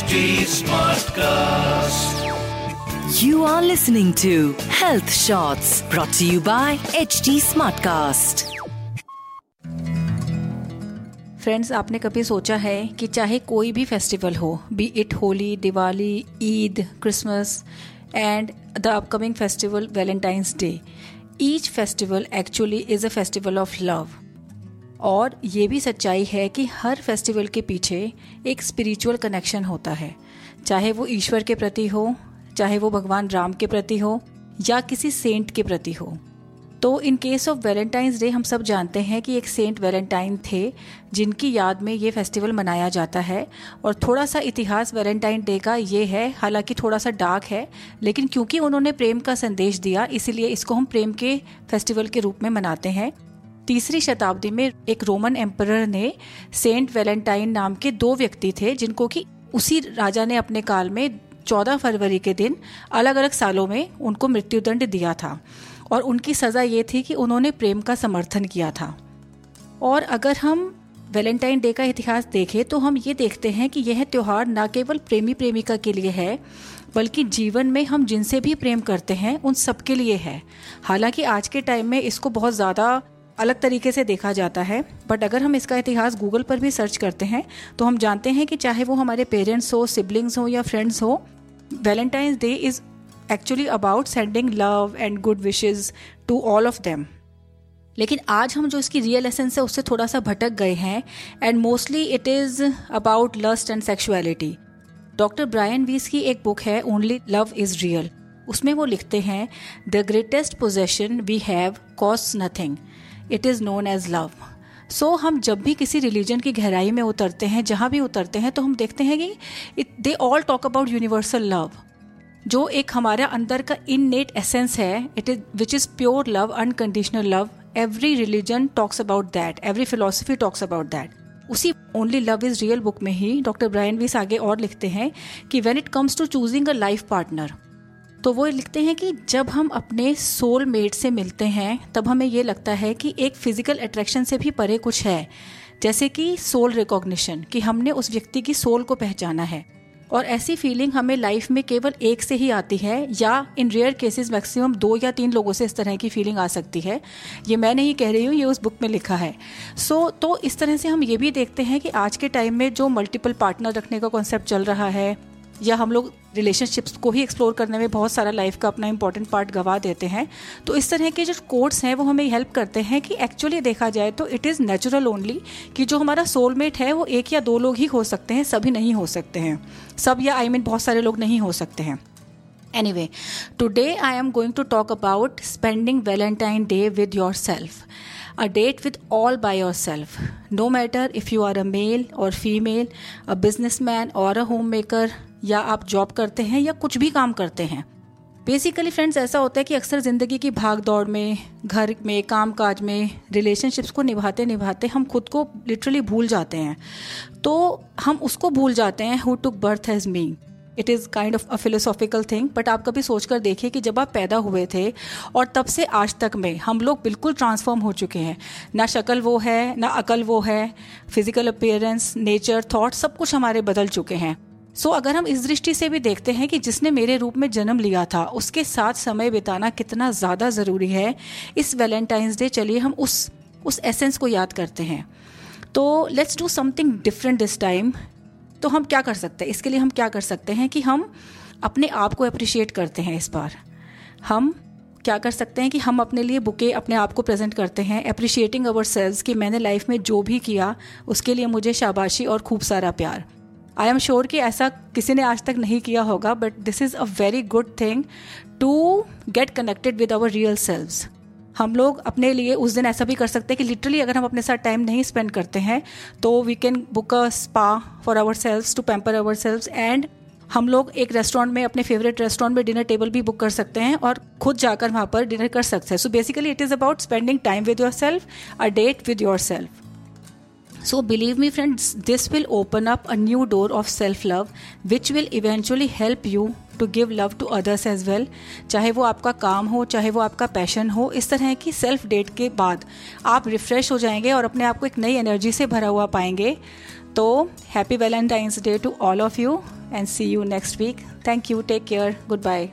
HD Smartcast. You are listening to Health Shots brought to you by HT Smartcast. Friends आपने कभी सोचा है कि चाहे कोई भी फेस्टिवल हो be it Holi Diwali Eid Christmas and the upcoming festival Valentine's day each festival actually is a festival of love और ये भी सच्चाई है कि हर फेस्टिवल के पीछे एक स्पिरिचुअल कनेक्शन होता है। चाहे वो ईश्वर के प्रति हो, चाहे वो भगवान राम के प्रति हो, या किसी सेंट के प्रति हो। तो in case of Valentine's day हम सब जानते हैं कि एक सेंट वैलेंटाइन थे, जिनकी याद में ये फेस्टिवल मनाया जाता है। और थोड़ा सा इतिहास वैलेंटाइन डे का ये है, हालाँकि थोड़ा सा डार्क है, लेकिन क्योंकि उन्होंने प्रेम का संदेश दिया, इसीलिए इसको हम प्रेम के फेस्टिवल के रूप में मनाते हैं। तीसरी शताब्दी में एक रोमन एम्पर ने सेंट वैलेंटाइन नाम के दो व्यक्ति थे, जिनको कि उसी राजा ने अपने काल में 14 फरवरी के दिन अलग अलग सालों में उनको मृत्युदंड दिया था। और उनकी सज़ा ये थी कि उन्होंने प्रेम का समर्थन किया था। और अगर हम वैलेंटाइन डे का इतिहास देखें तो हम ये देखते हैं कि यह त्यौहार न केवल प्रेमी प्रेमिका के लिए है, बल्कि जीवन में हम जिनसे भी प्रेम करते हैं, उन सबके लिए है। हालाँकि आज के टाइम में इसको बहुत ज़्यादा अलग तरीके से देखा जाता है बट अगर हम इसका इतिहास गूगल पर भी सर्च करते हैं तो हम जानते हैं कि चाहे वो हमारे पेरेंट्स हो सिबलिंग्स हो या फ्रेंड्स हो Valentine's day is actually about sending love and good wishes to all of them लेकिन आज हम जो इसकी रियल एसेंस है, उससे थोड़ा सा भटक गए हैं and mostly it is about lust and sexuality doctor Brian Weiss की एक बुक है ओनली लव इज़ रियल उसमें वो लिखते हैं the greatest possession we have cost nothing it is known as love so हम जब भी किसी रिलीजन की गहराई में उतरते हैं, जहाँ भी उतरते हैं तो हम देखते हैं कि they all talk about universal love जो एक हमारे अंदर का इन नेट एसेंस है it is which is pure love unconditional love every religion talks about that every philosophy talks about that उसी only love is real book में ही doctor Brian वीस आगे और लिखते हैं कि when it comes to choosing a life partner तो वो लिखते हैं कि जब हम अपने सोल मेट से मिलते हैं तब हमें ये लगता है कि एक फ़िज़िकल अट्रैक्शन से भी परे कुछ है। जैसे कि सोल रिकॉग्निशन कि हमने उस व्यक्ति की सोल को पहचाना है। और ऐसी फीलिंग हमें लाइफ में केवल एक से ही आती है या इन रेयर केसेस मैक्सिमम दो या तीन लोगों से इस तरह की फीलिंग आ सकती है। ये मैं नहीं कह रही हूँ ये उस बुक में लिखा है। सो so, तो इस तरह से हम ये भी देखते हैं कि आज के टाइम में जो मल्टीपल पार्टनर रखने का कॉन्सेप्ट चल रहा है या हम लोग रिलेशनशिप्स को ही एक्सप्लोर करने में बहुत सारा लाइफ का अपना इंपॉर्टेंट पार्ट गवा देते हैं तो इस तरह के जो कोड्स हैं वो हमें हेल्प करते हैं कि एक्चुअली देखा जाए तो इट इज़ नेचुरल ओनली कि जो हमारा सोलमेट है वो एक या दो लोग ही हो सकते हैं सभी नहीं हो सकते हैं सब या आई I मीन mean, बहुत सारे लोग नहीं हो सकते हैं any Anyway, today I am going to talk about spending Valentine Day with yourself. A date with all by yourself. No matter if you are a male or female, a businessman or a homemaker, या आप job करते हैं या कुछ भी काम करते हैं। बेसिकली फ्रेंड्स ऐसा होता है कि अक्सर ज़िंदगी की भाग दौड़ में, घर में काम काज में रिलेशनशिप्स को निभाते निभाते हम खुद को लिटरली भूल जाते हैं। तो हम उसको भूल जाते हैं who took birth has me it is kind of a philosophical thing but आप कभी सोच कर देखिए कि जब आप पैदा हुए थे और तब से आज तक में हम लोग बिल्कुल ट्रांसफॉर्म हो चुके हैं। ना शक्ल वो है, ना अकल वो है फ़िज़िकल अपेयरेंस नेचर थाट सब कुछ हमारे बदल चुके हैं। सो so, अगर हम इस दृष्टि से भी देखते हैं कि जिसने मेरे रूप में जन्म लिया था उसके साथ समय बिताना कितना ज़्यादा ज़रूरी है इस वैलेंटाइंस डे चलिए हम उस उस एसेंस को याद करते हैं। तो let's do something different this time तो हम क्या कर सकते हैं? इसके लिए हम क्या कर सकते हैं कि हम अपने आप को अप्रिशिएट करते हैं इस बार। हम क्या कर सकते हैं कि हम अपने लिए बुके अपने आप को प्रेजेंट करते हैं अप्रिशिएटिंग अवर सेल्स कि मैंने लाइफ में जो भी किया उसके लिए मुझे शाबाशी और खूब सारा प्यार। आई एम श्योर कि ऐसा किसी ने आज तक नहीं किया होगा but this is a very good thing to get connected with our real selves हम लोग अपने लिए उस दिन ऐसा भी कर सकते हैं कि लिटरली अगर हम अपने साथ टाइम नहीं स्पेंड करते हैं तो we can book a spa for ourselves to pamper ourselves and हम लोग एक रेस्टोरेंट में, अपने फेवरेट रेस्टोरेंट में डिनर टेबल भी बुक कर सकते हैं और खुद जाकर वहाँ पर डिनर कर सकते हैं. So basically it is about spending time with yourself a date with yourself So, believe me, friends, this will open up a new door of self love, which will eventually help you to give love to others as well चाहे वो आपका काम हो चाहे वो आपका passion हो इस तरह की सेल्फ डेट के बाद आप रिफ्रेश हो जाएँगे और अपने आप को एक नई एनर्जी से भरा हुआ पाएँगे। तो happy Valentine's day to all of you and see you next week thank you take care goodbye